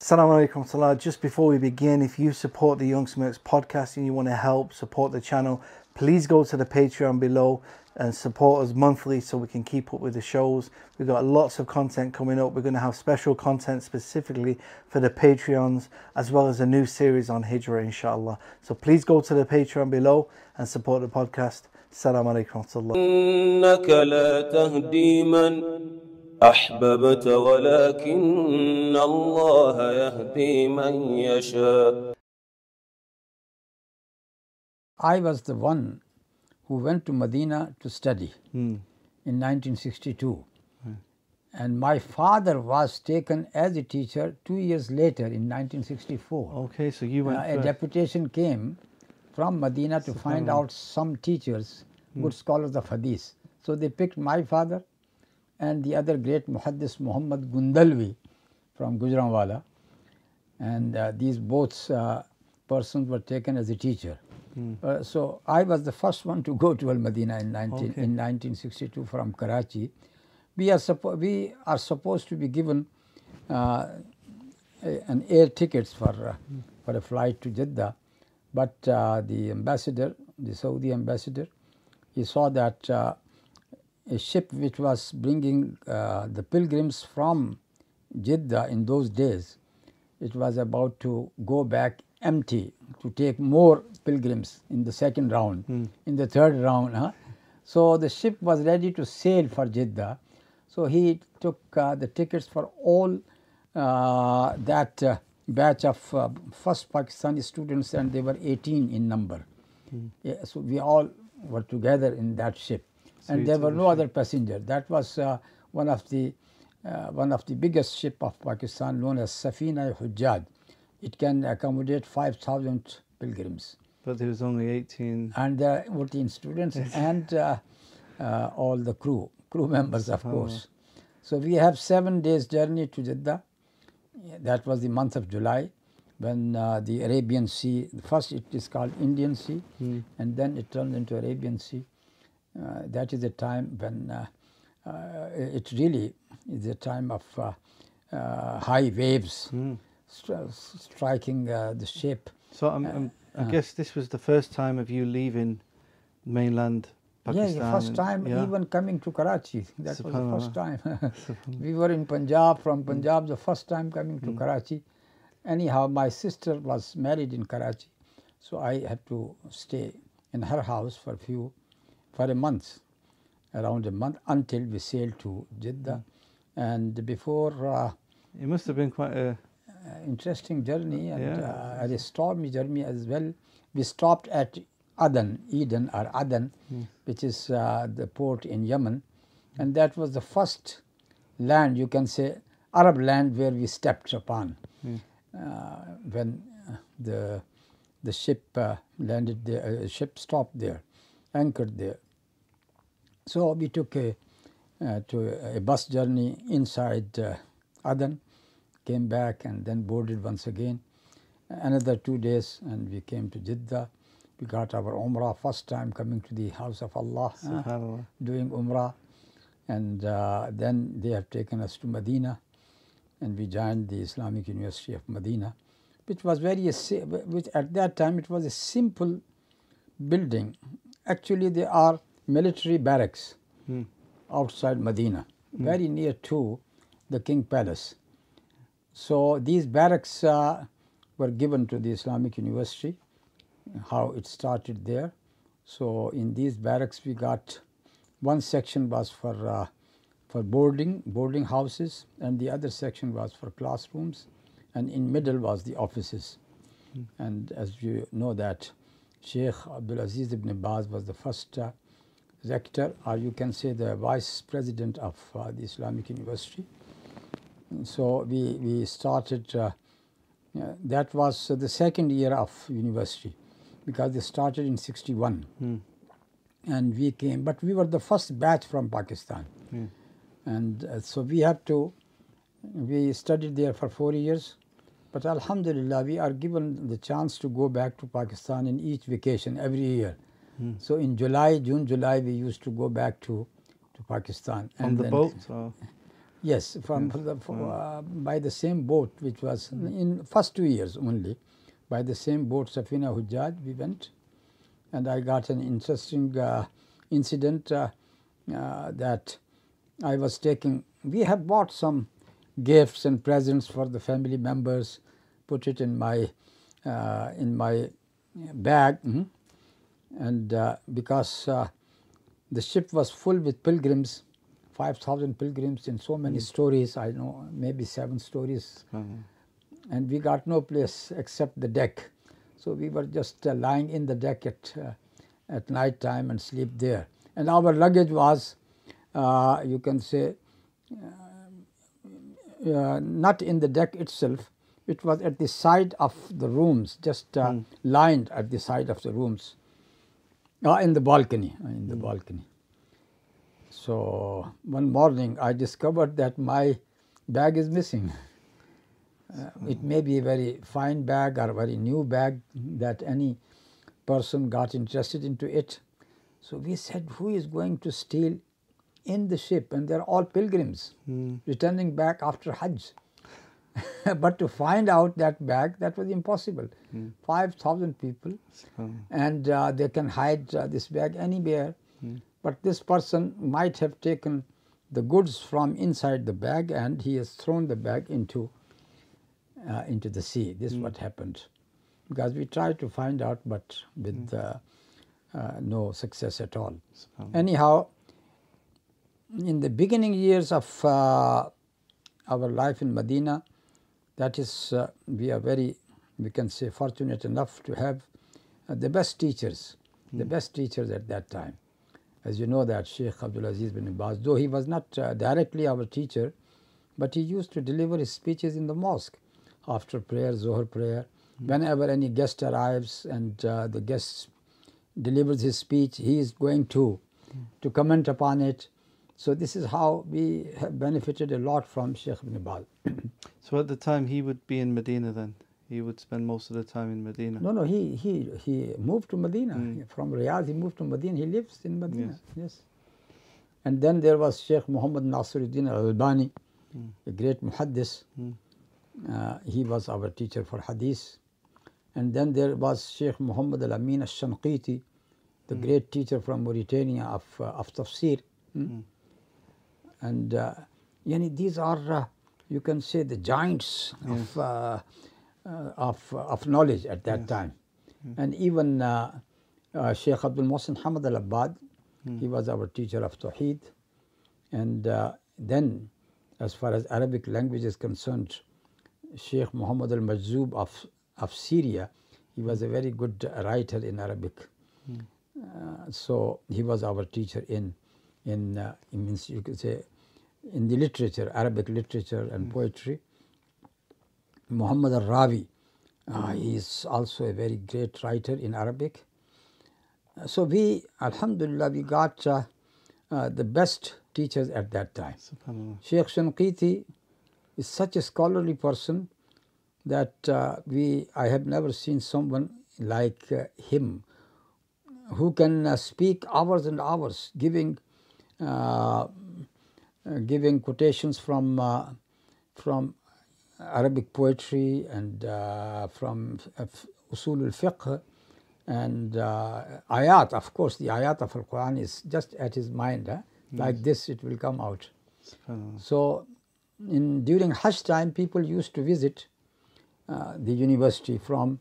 Assalamu alaikum salam. Just before we begin, if you support the Young Smirks podcast and you want to help support the channel, please go to the Patreon below and support us monthly so we can keep up with the shows. We've got lots of content coming up. We're going to have special content specifically for the Patreons as well as a new series on Hijra, inshallah. So please go to the Patreon below and support the podcast. Assalamu alaikum salam. أحببت ولكن الله يهدي من يشاء I was the one who went to Medina to study in 1962. And my father was taken as a teacher two years later in 1964. Okay, so you went Uh, a first. deputation came from Medina to find out some teachers, good scholars of Hadith. So they picked my father and the other great Muhaddis Muhammad Gundalvi from Gujranwala. And uh, these both uh, persons were taken as a teacher. Uh, so I was the first one to go to Al Madina in, 19, Okay. in 1962 from Karachi. We are, we are supposed to be given uh, a- an air tickets for uh, for a flight to Jeddah, but uh, the ambassador, the Saudi ambassador, he saw that uh, a ship which was bringing uh, the pilgrims from Jeddah in those days, it was about to go back empty to take more pilgrims in the second round, in the third round. Huh? So the ship was ready to sail for Jeddah. So he took uh, the tickets for all uh, that uh, batch of uh, first Pakistani students, and they were 18 in number. Yeah, so we all were together in that ship, and there were no other passenger. That was uh, one of the uh, one of the biggest ship of Pakistan, known as Safina Hujjaj. It can accommodate 5,000 pilgrims But there was only 18. and there are 14 students and uh, uh, all the crew, crew members of course. So we have seven days journey to Jeddah. That was the month of July when uh, the Arabian Sea, first it is called Indian Sea and then it turned into Arabian Sea. Uh, that is the time when uh, uh, it really is a time of uh, uh, high waves stri- striking uh, the ship. So I'm, I'm, I guess this was the first time of you leaving mainland Pakistan. Yes, the first and- time yeah. even coming to Karachi. That was the first time. we were in Punjab, from Hmm. Punjab, the first time coming to Karachi. Anyhow, my sister was married in Karachi, so I had to stay in her house for a few, for a month, around a month, until we sailed to Jeddah. Hmm. And before uh, It must have been quite a. uh, interesting journey and Yeah. uh, a stormy journey as well. We stopped at Aden, Eden or Aden, which is uh, the port in Yemen, and that was the first land you can say Arab land where we stepped upon uh, when uh, the the ship uh, landed there, uh, ship stopped there, anchored there. So we took a uh, to a bus journey inside uh, Aden, came back and then boarded once again. Another two days and we came to Jeddah. We got our Umrah first time coming to the house of Allah, uh, doing Umrah, and uh, then they have taken us to Medina, and we joined the Islamic University of Medina, which was very which at that time it was a simple building. Actually, they are military barracks outside Medina, very near to the King Palace. So these barracks uh, were given to the Islamic University, how it started there. So in these barracks we got one section was for uh, for boarding boarding houses and the other section was for classrooms and in middle was the offices. And as you know that Sheikh Abdul Aziz ibn Baz was the first uh, rector or you can say the vice president of uh, the Islamic University. So we, we started, uh, uh, that was the second year of university because they started in 61 and we came, but we were the first batch from Pakistan. And uh, so we had to, we studied there for four years. But Alhamdulillah, we are given the chance to go back to Pakistan in each vacation every year. So in July, June, July, we used to go back to, to Pakistan. On the boat? Or? Yes, from, from the, for, uh, by the same boat, which was in first two years only, by the same boat, Safina Hujjaj, we went, and I got an interesting uh, incident uh, uh, that I was taking. We had bought some gifts and presents for the family members, put it in my uh, in my bag, mhm. And uh, because uh, the ship was full with pilgrims, 5,000 pilgrims in so many stories, I know maybe seven stories, and we got no place except the deck. So we were just uh, lying in the deck at, uh, at night time and sleep there. And our luggage was, uh, you can say, uh, not in the deck itself, it was at the side of the rooms, just uh, lined at the side of the rooms, uh, in the balcony, uh, in the balcony. So one morning I discovered that my bag is missing. Uh, it may be a very fine bag or a very new bag that any person got interested into it. So we said, who is going to steal in the ship? And they're all pilgrims returning back after Hajj. but to find out that bag, that was impossible. 5,000 people, and uh, they can hide uh, this bag anywhere. But this person might have taken the goods from inside the bag and he has thrown the bag into uh, into the sea. This is what happened. Because we tried to find out, but with uh, uh, no success at all. Anyhow, in the beginning years of uh, our life in Medina, that is, uh, we are very, we can say, fortunate enough to have uh, the best teachers, the best teachers at that time. As you know that Sheikh Abdul Aziz bin Baz, though he was not uh, directly our teacher, but he used to deliver his speeches in the mosque after prayer, Zohar prayer. Whenever any guest arrives and uh, the guest delivers his speech, he is going to to comment upon it. So this is how we have benefited a lot from Sheikh bin Baz. So at the time he would be in Medina then. He would spend most of the time in Medina. No, no, he he he moved to Medina hmm. from Riyadh. He moved to Medina. He lives in Medina. Yes. And then there was Sheikh Muhammad Nasiruddin Al Albani, hmm. a great muhaddis. Hmm. Uh, he was our teacher for hadith. And then there was Sheikh Muhammad Al Amin Al Shanqiti, the great teacher from Mauritania of uh, of tafsir. Hmm? And uh, yani these are, uh, you can say, the giants of, uh, uh, of, of knowledge at that time. And even uh, uh, Sheikh Abdul Mohsin Hamad Al Abbad, he was our teacher of Tawheed. And uh, then, as far as Arabic language is concerned, Sheikh Muhammad Al Majzoub of, of Syria, he was a very good writer in Arabic. Uh, so he was our teacher in in uh, means you could say in the literature, Arabic literature and poetry. Muhammad al Rawi, uh, he is also a very great writer in Arabic. Uh, So we, Alhamdulillah, we got uh, uh, the best teachers at that time. Sheikh Shanqiti is such a scholarly person that uh, we I have never seen someone like uh, him who can uh, speak hours and hours giving giving quotations from uh, from Arabic poetry and uh, from usul al-fiqh and uh, ayat. Of course the ayat of al-Quran is just at his mind huh? like this it will come out. So, in during Hajj time, people used to visit uh, the university from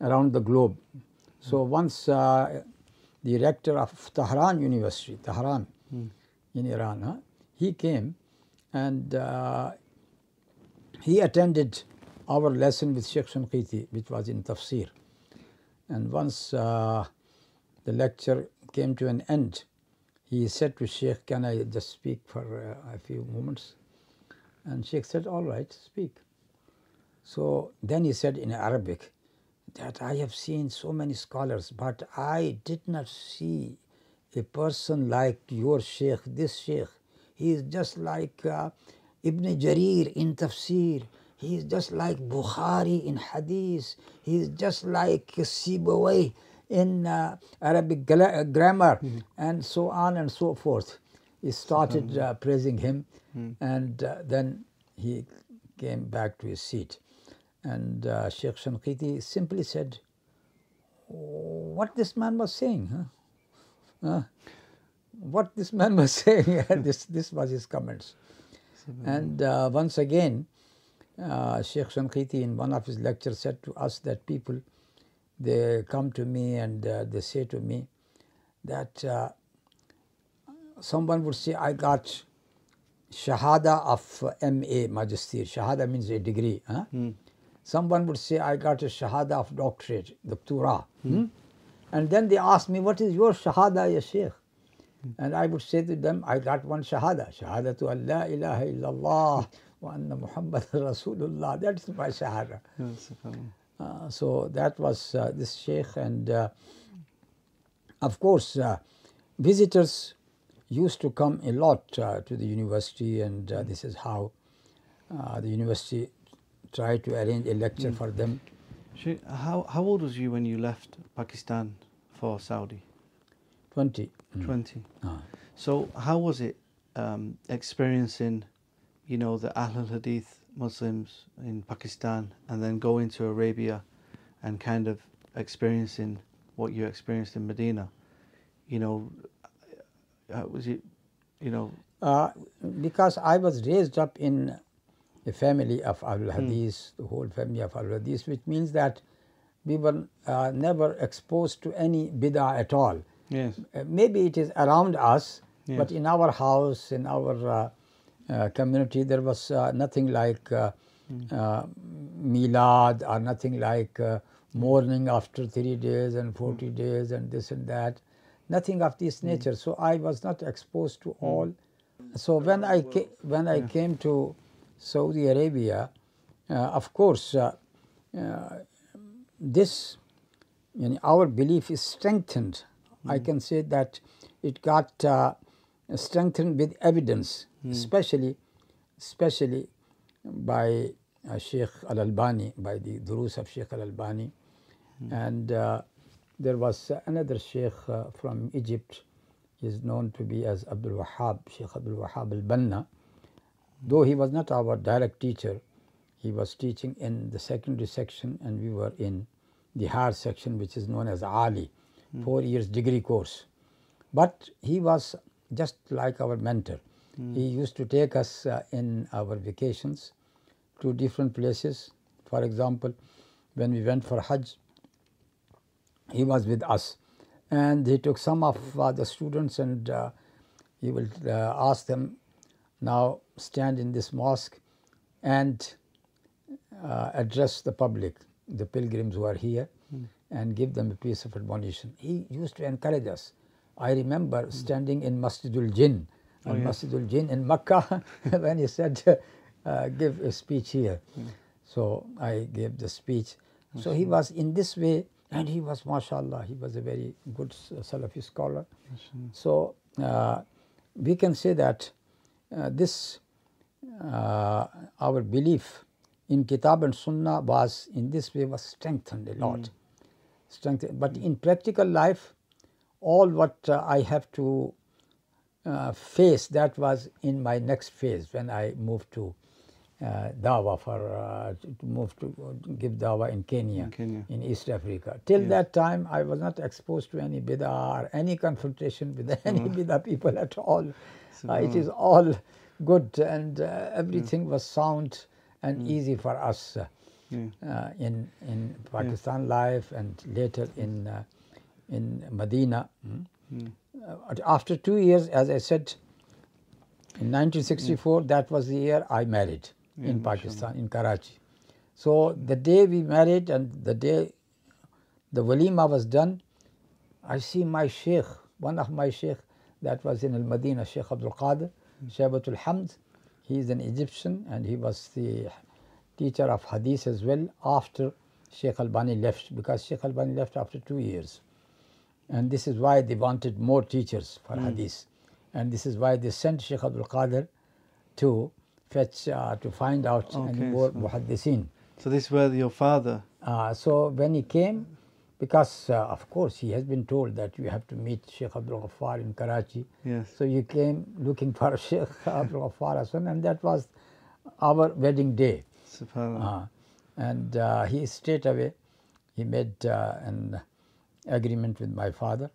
around the globe. So once uh, the rector of Tehran University, Tehran in Iran, huh, he came and uh, he attended our lesson with Sheikh Shanqiti, which was in Tafsir. And once uh, the lecture came to an end, he said to Sheikh, Can I just speak for uh, a few moments? And Sheikh said, All right, speak. So then he said in Arabic that I have seen so many scholars, but I did not see a person like your Sheikh, this Sheikh. He is just like uh, Ibn Jarir in Tafsir. He is just like Bukhari in Hadith. He is just like Sibawayh in uh, Arabic uh, grammar, and so on and so forth. he started uh, praising him, and uh, then he came back to his seat. And uh, Sheikh Shanqiti simply said, What this man was saying, huh? Uh, what this man was saying, this, this was his comments. And uh, once again, uh, Sheikh Shanqiti in one of his lectures said to us that people, they come to me and uh, they say to me that uh, someone would say, I got Shahada of MA Magister. Shahada means a degree. Huh? Someone would say, I got a Shahada of doctorate, Doctora. Hmm? And then they ask me, What is your Shahada, ya Sheikh? And I would say to them, I got one Shahada. Shahadatu Allah ilaha illallah wa anna Muhammad Rasulullah. That is my Shahada. Uh, so that was uh, this Sheikh, and uh, of course, uh, visitors used to come a lot uh, to the university, and uh, this is how uh, the university tried to arrange a lecture for them. Sheikh, how, how old was you when you left Pakistan for Saudi? 20. 20. Ah. So how was it um, experiencing, you know, the Ahlul Hadith Muslims in Pakistan and then going to Arabia and kind of experiencing what you experienced in Medina? You know, uh, was it, you know, Uh, because I was raised up in a family of Ahlul Hadith, the whole family of Ahlul Hadith, which means that we were uh, never exposed to any bid'ah at all. yes, Uh, maybe it is around us, but in our house, in our uh, uh, community, there was uh, nothing like uh, uh, milad or nothing like uh, mourning after three days and 40 days and this and that. Nothing of this nature. So I was not exposed to all. So when I when I came to Saudi Arabia, uh, of course, uh, uh, this you know, our belief is strengthened. I can say that it got uh, strengthened with evidence, especially, especially by uh, Sheikh Al Albani, by the durus of Sheikh Al Albani, and uh, there was another Sheikh uh, from Egypt. He is known to be as Abdul Wahhab, Sheikh Abdul Wahhab Al Banna. Though he was not our direct teacher, he was teaching in the secondary section, and we were in the higher section, which is known as Ali, four years degree course. But he was just like our mentor. He used to take us uh, in our vacations to different places. For example, when we went for Hajj, he was with us and he took some of uh, the students and uh, he will uh, ask them now stand in this mosque and uh, address the public the pilgrims who are here and give them a piece of admonition. He used to encourage us. I remember standing in masjidul jinn and masjidul jinn in makkah when he said uh, give a speech here. So i gave the speech. So he was in this way and he was mashallah he was a very good salafi scholar. So uh, we can say that uh, this our belief in kitab and sunnah was in this way was strengthened a lot strengthened but in practical life all what uh, i have to uh, face that was in my next phase when i moved to uh, dawah for uh, to move to give dawah in Kenya, In Kenya. in East Africa. Till that time, I was not exposed to any bid'ah or any confrontation with any bid'ah people at all. Uh, it is all good and uh, everything was sound and easy for us uh, uh, in in Pakistan life and later in uh, in Medina. mm. Uh, after two years, as I said, in 1964, that was the year I married in Pakistan, in Karachi. So the day we married and the day the walima was done, I see my sheikh, one of my sheikh that was in Al Madinah, Sheikh Abdul Qadir, Shaibatul Hamd. He is an Egyptian and he was the teacher of hadith as well after Sheikh Albani left because Sheikh Albani left after two years. And this is why they wanted more teachers for hadith. And this is why they sent Sheikh Abdul Qadir to fetch, uh, to find out any Okay, more so- muhaddithin. so this is where your father, Uh, so when he came, because uh, of course he has been told that you have to meet Sheikh Abdul Ghaffar in Karachi. Yes. So you came looking for Sheikh Abdul Ghaffar Hassan and that was our wedding day. Subhanallah. Uh, and uh, he straight away he made uh, an agreement with my father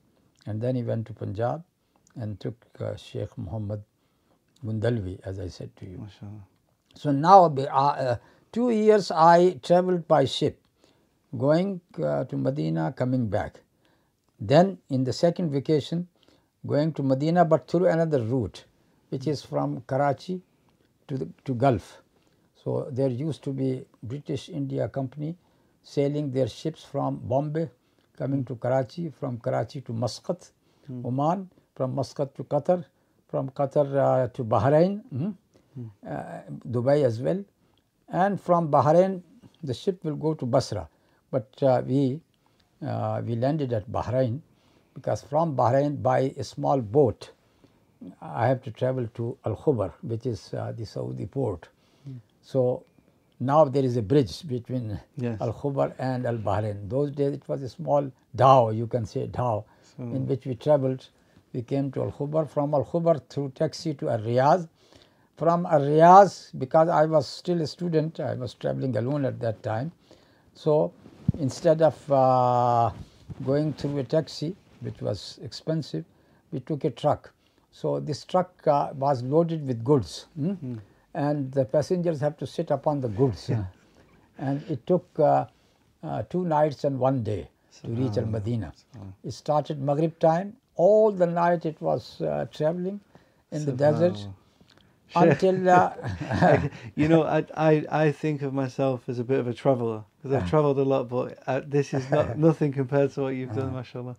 and then he went to Punjab and took uh, Sheikh Muhammad Gundalvi as I said to you. So now uh, two years I traveled by ship going uh, to Medina coming back. Then in the second vacation going to Medina but through another route which is from Karachi to the to Gulf. So there used to be British India Company sailing their ships from Bombay coming to Karachi, from Karachi to Muscat, Oman, from Muscat to Qatar, from Qatar uh, to Bahrain, mhm, uh, Dubai as well, and from Bahrain the ship will go to Basra, but uh, we uh, we landed at Bahrain because from Bahrain by a small boat I have to travel to Al Khubar, which is uh, the Saudi port. So now there is a bridge between Yes. Al Khubar and Al Bahrain. Those days it was a small dhow, you can say dhow, in which we traveled. We came to Al Khubar. From Al Khubar through taxi to Al Riyaz. From Al Riyaz, because I was still a student, I was traveling alone at that time. So instead of uh, going through a taxi, which was expensive, we took a truck. So this truck uh, was loaded with goods, hmm? and the passengers have to sit upon the goods. and it took uh, uh, two nights and one day to reach Al Madina. It started Maghrib time. All the night it was uh, traveling in the desert until uh, you know, I, I I think of myself as a bit of a traveller because I've travelled a lot, but uh, this is not nothing compared to what you've done, mashallah.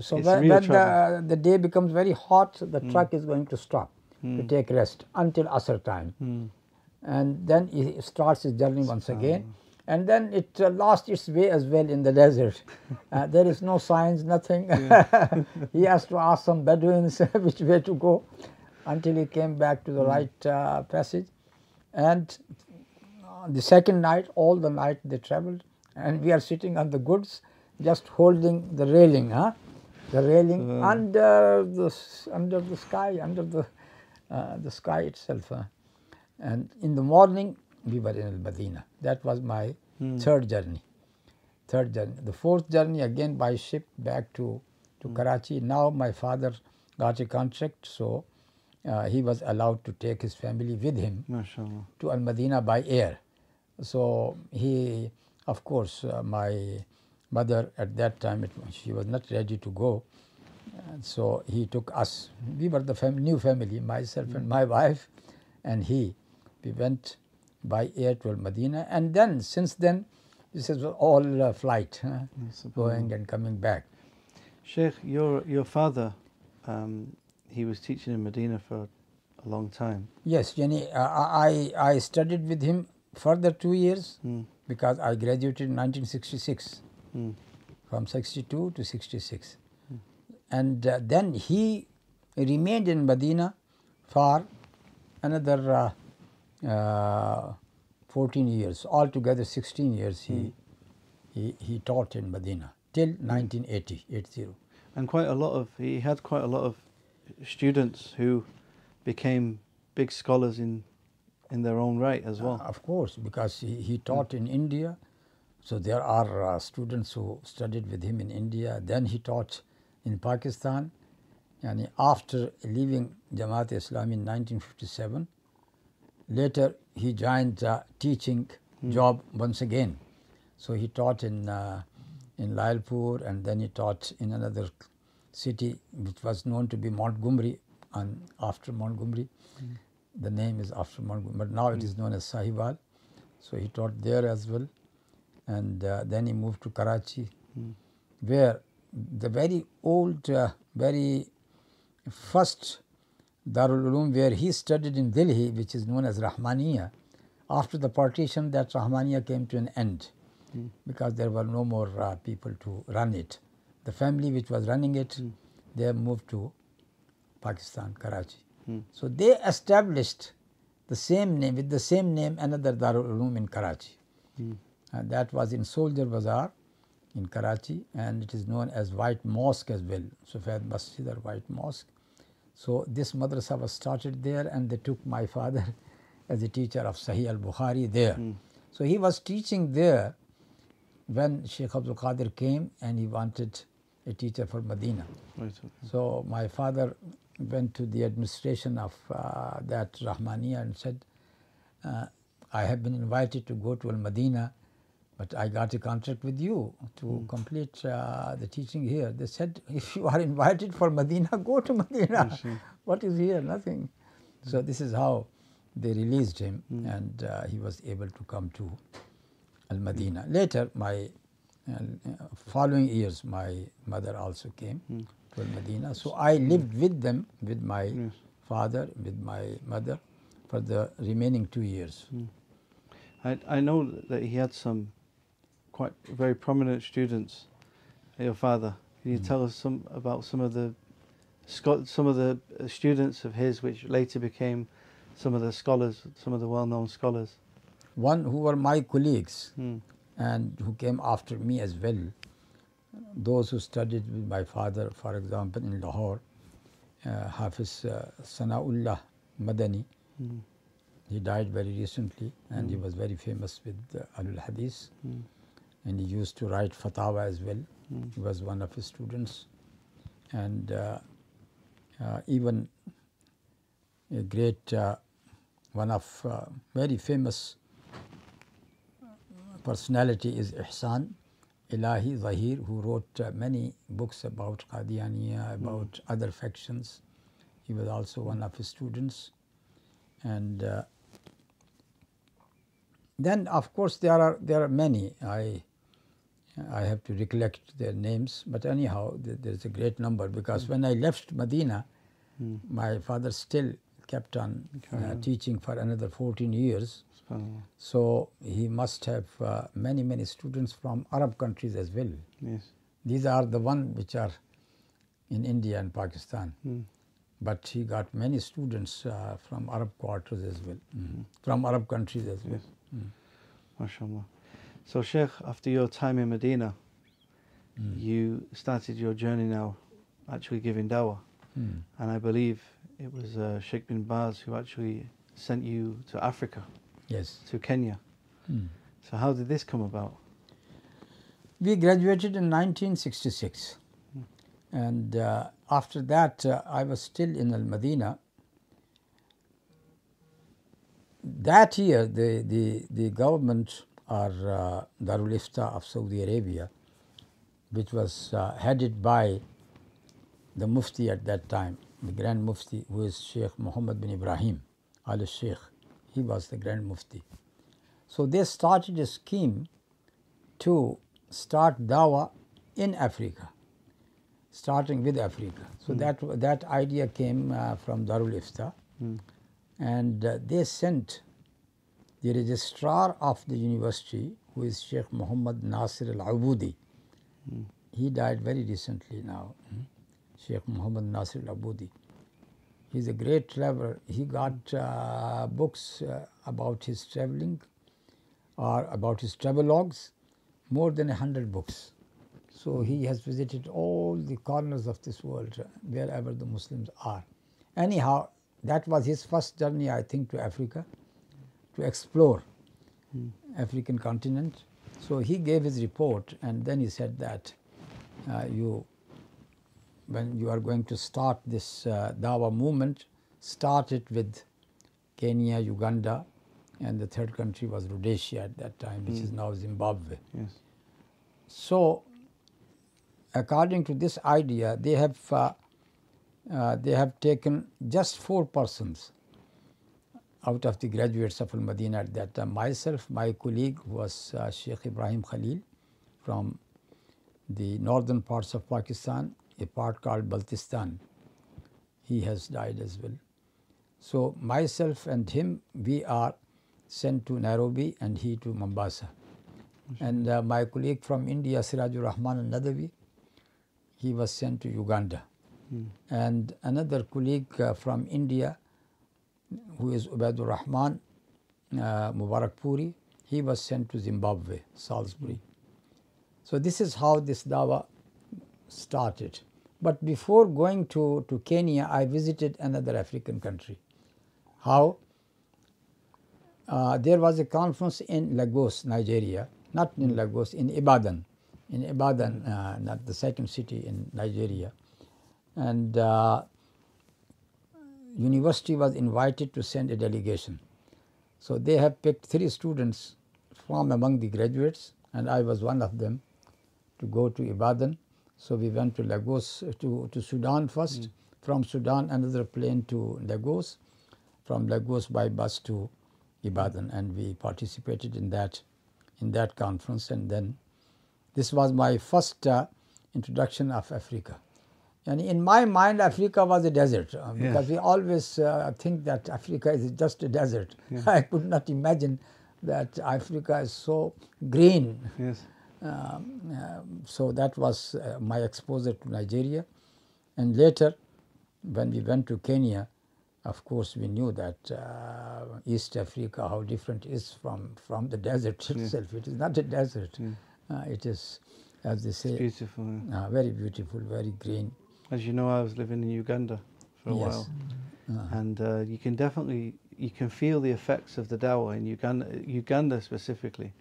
So It's when, when the, the day becomes very hot, the truck is going to stop to take rest until Asr time. And then it starts its journey once again. And then it uh, lost its way as well in the desert. Uh, there is no signs, nothing. he has to ask some Bedouins which way to go until he came back to the right uh, passage. And on the second night, all the night they traveled, and we are sitting on the goods, just holding the railing, huh? The railing under the under the sky, under the uh, the sky itself. Huh? And in the morning, we were in Al Madina. That was my third journey. Third journey. The fourth journey again by ship back to to Karachi. Now my father got a contract, so uh, he was allowed to take his family with him MashaAllah. to Al Madina by air. So he, of course, uh, my mother at that time, it, she was not ready to go. And so he took us. We were the fam- new family, myself and my wife, and he. We went by air to Medina. And then since then, this is all uh, flight, huh, going and coming back. Sheikh, your your father, um, he was teaching in Medina for a long time. Yes, Jenny, uh, I, I studied with him further two years because I graduated in 1966 Mm. from 62 to 66. And uh, then he remained in Medina for another uh, uh, 14 years, altogether 16 years he, he, he taught in Medina till 1980, 80. And quite a lot of he had quite a lot of students who became big scholars in in their own right as well. Of course, because he, he taught in India, so there are uh, students who studied with him in India. Then he taught in Pakistan, and after leaving Jamaat Islam in 1957, later he joined uh, teaching job once again. So he taught in uh, in Lailpur, and then he taught in another city which was known to be Montgomery, and after Montgomery, the name is after Montgomery, but now it is known as Sahiwal. So he taught there as well, and uh, then he moved to Karachi, where the very old, uh, very first Darul Uloom where he studied in Delhi, which is known as Rahmaniya. After the partition, that Rahmaniya came to an end because there were no more uh, people to run it. The family which was running it, they moved to Pakistan, Karachi. So they established the same name, with the same name, another Darul Uloom in Karachi. And that was in Soldier Bazaar in Karachi, and it is known as White Mosque as well, Sufad Masjid or White Mosque. So this madrasa was started there, and they took my father as a teacher of Sahih al Bukhari there. So he was teaching there when Sheikh Abdul Qadir came and he wanted a teacher for Medina. Right. Okay. So my father went to the administration of uh, that Rahmaniya and said, uh, I have been invited to go to Al Medina, but I got a contract with you to complete uh, the teaching here. They said, if you are invited for Medina, go to Medina. what is here? Nothing. So this is how they released him, and uh, he was able to come to Al Medina. Later, my uh, following years, my mother also came Medina. So I lived with them, with my father, with my mother, for the remaining two years. I, I know that he had some quite very prominent students. Your father. Can you tell us some about some of the some of the uh, students of his, which later became some of the scholars, some of the well-known scholars? One who were my colleagues Hmm. and who came after me as well. Those who studied with my father, for example, in Lahore, uh, Hafiz uh, Sanaullah Madani. Hmm. He died very recently and he was very famous with uh, Ahlul Hadith. Hmm. And he used to write fatwa as well. He was one of his students. And uh, uh, even a great, uh, one of uh, very famous personality is Ihsan Ilahi Zahir, who wrote uh, many books about Qadianiya, about other factions. He was also one of his students. And uh, then, of course, there are there are many. I I have to recollect their names, but anyhow, th- there is a great number because when I left Medina, my father still kept on uh, teaching for another 14 years. So he must have uh, many, many students from Arab countries as well. Yes. These are the one which are in India and Pakistan. But he got many students uh, from Arab quarters as well, Mhm. from Arab countries as well. MashaAllah. So, Sheikh, after your time in Medina, you started your journey now actually giving dawah. Mm. And I believe it was uh, Sheikh bin Baz who actually sent you to Africa, Yes. to Kenya. Mm. So, how did this come about? We graduated in 1966. And uh, after that, uh, I was still in Al Medina. That year, the, the, the government or uh, Darul Ifta of Saudi Arabia, which was uh, headed by the Mufti at that time, the Grand Mufti, who is Sheikh Muhammad bin Ibrahim al Sheikh, he was the Grand Mufti. So they started a scheme to start dawah in Africa, starting with Africa. So that that idea came uh, from Darul Ifta, and uh, they sent the registrar of the university, who is Sheikh Muhammad Nasir Al Abudi. He died very recently now. Sheikh Muhammad Nasir Abudi. He's a great traveler. He got uh, books uh, about his traveling or about his travelogues, more than a hundred books. So he has visited all the corners of this world, uh, wherever the Muslims are. Anyhow, that was his first journey, I think, to Africa, to explore African continent. So he gave his report, and then he said that uh, you, when you are going to start this uh, Dawa movement, start it with Kenya, Uganda, and the third country was Rhodesia at that time, which is now Zimbabwe. Yes. So, according to this idea, they have uh, uh, they have taken just four persons out of the graduates of Al Madina at that time. Myself, my colleague was uh, Sheikh Ibrahim Khalil from the northern parts of Pakistan, a part called Baltistan. He has died as well. So myself and him, we are sent to Nairobi and he to Mombasa. And uh, my colleague from India, Sirajur Rahman al Nadawi, he was sent to Uganda. And another colleague uh, from India, who is Ubaidur Rahman uh, Mubarak Puri, he was sent to Zimbabwe, Salisbury. So this is how this dawa started. But before going to, to Kenya, I visited another African country. How? Uh, there was a conference in Lagos, Nigeria, not in Lagos, in Ibadan, in Ibadan, uh, not the second city in Nigeria, and uh, university was invited to send a delegation. So they have picked three students from among the graduates, and I was one of them to go to Ibadan. So we went to Lagos to, to Sudan first. From Sudan, another plane to Lagos. From Lagos by bus to Ibadan, and we participated in that in that conference. And then this was my first uh, introduction of Africa. And in my mind, Africa was a desert uh, because we always uh, think that Africa is just a desert. I could not imagine that Africa is so green. Yes. Um, um, so that was uh, my exposure to Nigeria. And later, when we went to Kenya, of course, we knew that uh, East Africa, how different it is from, from the desert itself. It is not a desert. Uh, it is, as they say, Beautiful. yeah. uh, very beautiful, very green. As you know, I was living in Uganda for a Yes. while, and uh, you can definitely you can feel the effects of the Dawa in Uganda, Uganda specifically.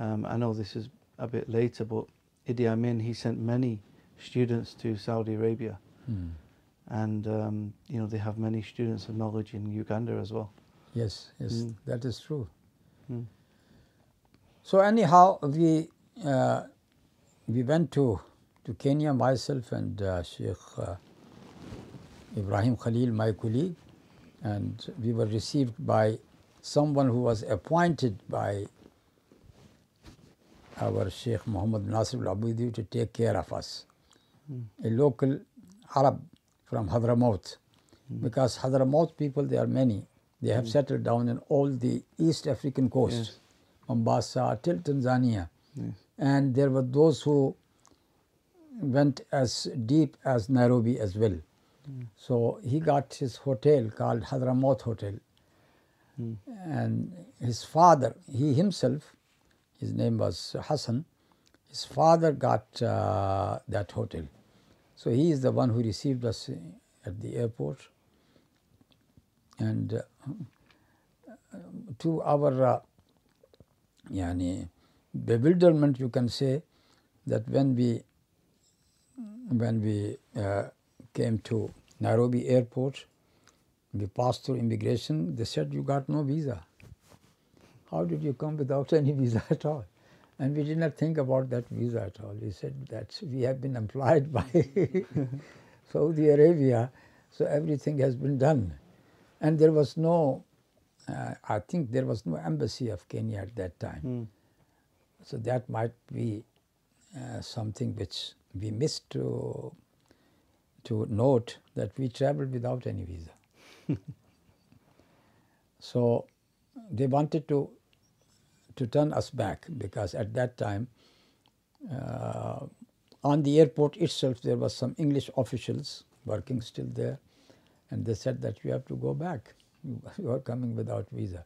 Um, I know this is a bit later, but Idi Amin he sent many students to Saudi Arabia, Mm. and um, you know they have many students of knowledge in Uganda as well. Yes, yes, Mm. that is true. Mm. So anyhow, we uh, we went to to Kenya, myself and uh, Sheikh uh, Ibrahim Khalil, my colleague, and we were received by someone who was appointed by our Sheikh Muhammad Nasir al-Abudi to take care of us, a local Arab from Hadramaut, because Hadramaut people they are many. They have settled down in all the East African coast, Yes. Mombasa till Tanzania, Yes. and there were those who went as deep as Nairobi as well. So he got his hotel called Hadramaut Hotel, hmm. and his father, he himself, his name was Hassan, his father got uh, that hotel. So he is the one who received us at the airport. And uh, to our uh, yani, bewilderment, you can say that when we when we uh, came to Nairobi airport, we passed through immigration. They said, "You got no visa. How did you come without any visa at all?" And we did not think about that visa at all. We said that we have been employed by Saudi Arabia, so everything has been done. And there was no, uh, I think there was no embassy of Kenya at that time. Mm. So that might be uh, something which we missed to to note that we traveled without any visa. so they wanted to to turn us back because at that time uh, on the airport itself there was some English officials working still there and they said that you have to go back. You are coming without visa.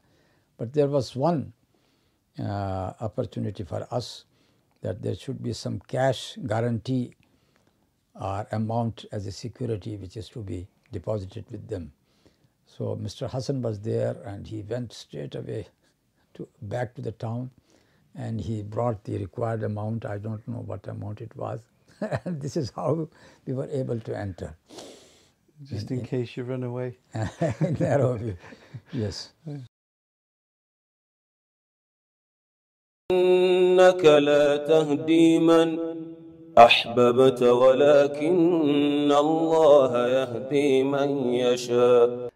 But there was one uh, opportunity for us that there should be some cash guarantee or amount as a security which is to be deposited with them. So Mr. Hassan was there and he went straight away to back to the town and he brought the required amount. I don't know what amount it was. and this is how we were able to enter Just in case you run away. in Nairobi. Yes. إنك لا تهدي من أحببت ولكن الله يهدي من يشاء